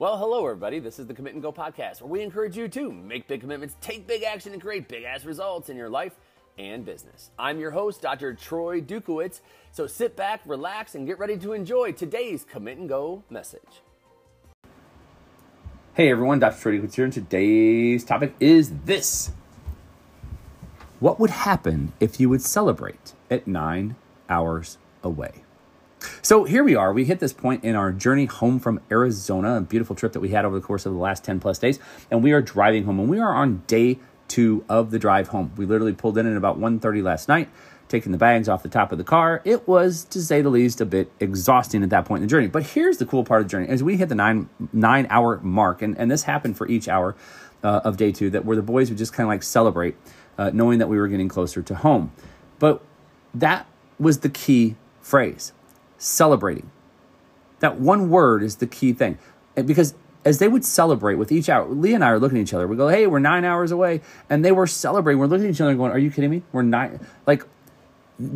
Well, hello, everybody. This is the Commit and Go podcast, where we encourage you to make big commitments, take big action, and create big ass results in your life and business. I'm your host, Dr. Troy Dukowitz. So sit back, relax, and get ready to enjoy today's Commit and Go message. Hey, everyone. Dr. Troy Dukowitz here, and today's topic is this What would happen if you would celebrate at nine hours away? So here we are. We hit this point in our journey home from Arizona, a beautiful trip that we had over the course of the last 10 plus days. And we are driving home, and we are on day two of the drive home. We literally pulled in at about 1.30 last night, taking the bags off the top of the car. It was, to say the least, a bit exhausting at that point in the journey. But here's the cool part of the journey. As we hit the nine, nine hour mark, and, and this happened for each hour uh, of day two, that where the boys would just kind of like celebrate, uh, knowing that we were getting closer to home. But that was the key phrase celebrating. That one word is the key thing. Because as they would celebrate with each hour, Lee and I are looking at each other. We go, hey, we're nine hours away. And they were celebrating. We're looking at each other going, are you kidding me? We're nine. Like,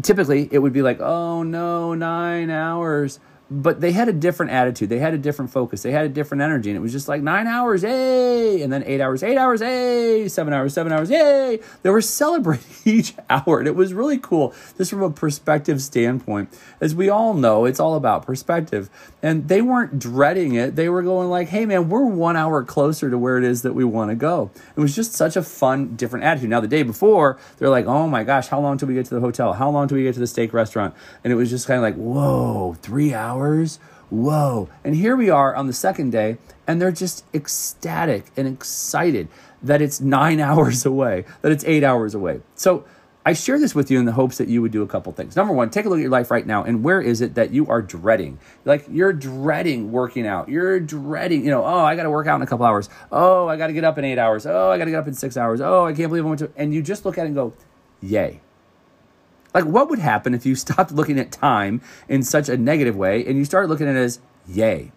typically it would be like, oh no, nine hours but they had a different attitude. They had a different focus. They had a different energy. And it was just like nine hours, yay! And then eight hours, eight hours, yay! Seven hours, seven hours, yay! They were celebrating each hour. And it was really cool, just from a perspective standpoint. As we all know, it's all about perspective. And they weren't dreading it. They were going like, hey man, we're one hour closer to where it is that we want to go. It was just such a fun, different attitude. Now, the day before, they're like, oh my gosh, how long till we get to the hotel? How long till we get to the steak restaurant? And it was just kind of like, whoa, three hours hours? Whoa. And here we are on the second day, and they're just ecstatic and excited that it's nine hours away, that it's eight hours away. So I share this with you in the hopes that you would do a couple things. Number one, take a look at your life right now, and where is it that you are dreading? Like you're dreading working out. You're dreading, you know, oh, I got to work out in a couple hours. Oh, I got to get up in eight hours. Oh, I got to get up in six hours. Oh, I can't believe I went to. And you just look at it and go, yay. Like, what would happen if you stopped looking at time in such a negative way and you started looking at it as yay?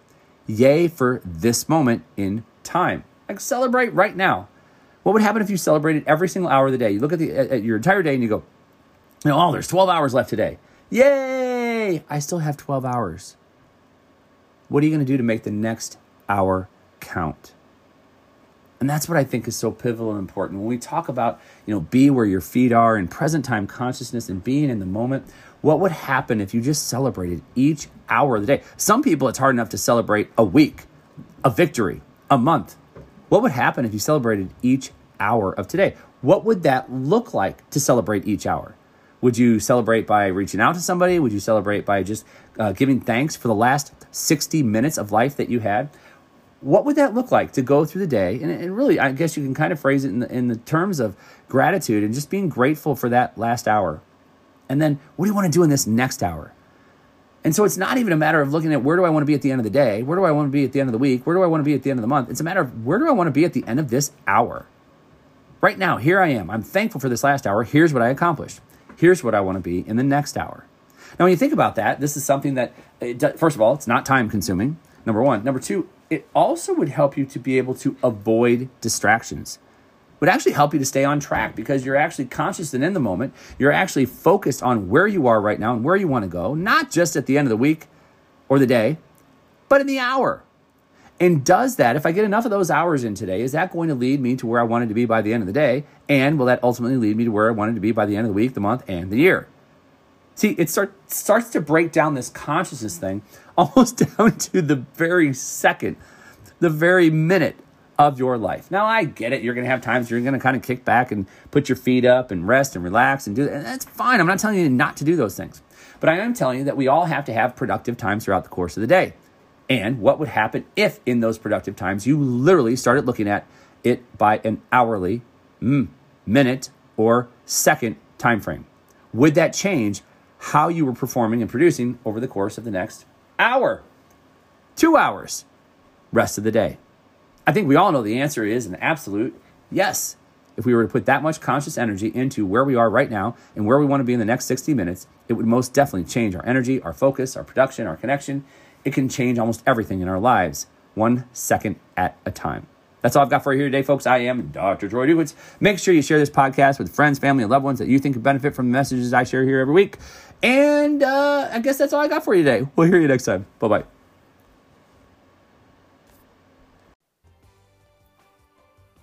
Yay for this moment in time. Like, celebrate right now. What would happen if you celebrated every single hour of the day? You look at, the, at your entire day and you go, oh, there's 12 hours left today. Yay! I still have 12 hours. What are you going to do to make the next hour count? And that's what I think is so pivotal and important. When we talk about, you know, be where your feet are and present time consciousness and being in the moment, what would happen if you just celebrated each hour of the day? Some people, it's hard enough to celebrate a week, a victory, a month. What would happen if you celebrated each hour of today? What would that look like to celebrate each hour? Would you celebrate by reaching out to somebody? Would you celebrate by just uh, giving thanks for the last 60 minutes of life that you had? What would that look like to go through the day? And, and really, I guess you can kind of phrase it in the, in the terms of gratitude and just being grateful for that last hour. And then, what do you want to do in this next hour? And so it's not even a matter of looking at where do I want to be at the end of the day? Where do I want to be at the end of the week? Where do I want to be at the end of the month? It's a matter of where do I want to be at the end of this hour? Right now, here I am. I'm thankful for this last hour. Here's what I accomplished. Here's what I want to be in the next hour. Now, when you think about that, this is something that, first of all, it's not time consuming, number one. Number two, it also would help you to be able to avoid distractions. Would actually help you to stay on track because you're actually conscious and in the moment. You're actually focused on where you are right now and where you want to go, not just at the end of the week or the day, but in the hour. And does that, if I get enough of those hours in today, is that going to lead me to where I wanted to be by the end of the day? And will that ultimately lead me to where I wanted to be by the end of the week, the month, and the year? See, it start, starts to break down this consciousness thing almost down to the very second, the very minute of your life. Now, I get it. You're going to have times you're going to kind of kick back and put your feet up and rest and relax and do that. That's fine. I'm not telling you not to do those things. But I am telling you that we all have to have productive times throughout the course of the day. And what would happen if in those productive times you literally started looking at it by an hourly, mm, minute, or second time frame? Would that change how you were performing and producing over the course of the next hour, two hours, rest of the day? I think we all know the answer is an absolute yes. If we were to put that much conscious energy into where we are right now and where we want to be in the next 60 minutes, it would most definitely change our energy, our focus, our production, our connection. It can change almost everything in our lives, one second at a time. That's all I've got for you here today, folks. I am Dr. Troy Dukowitz. Make sure you share this podcast with friends, family, and loved ones that you think could benefit from the messages I share here every week. And uh, I guess that's all I got for you today. We'll hear you next time. Bye bye.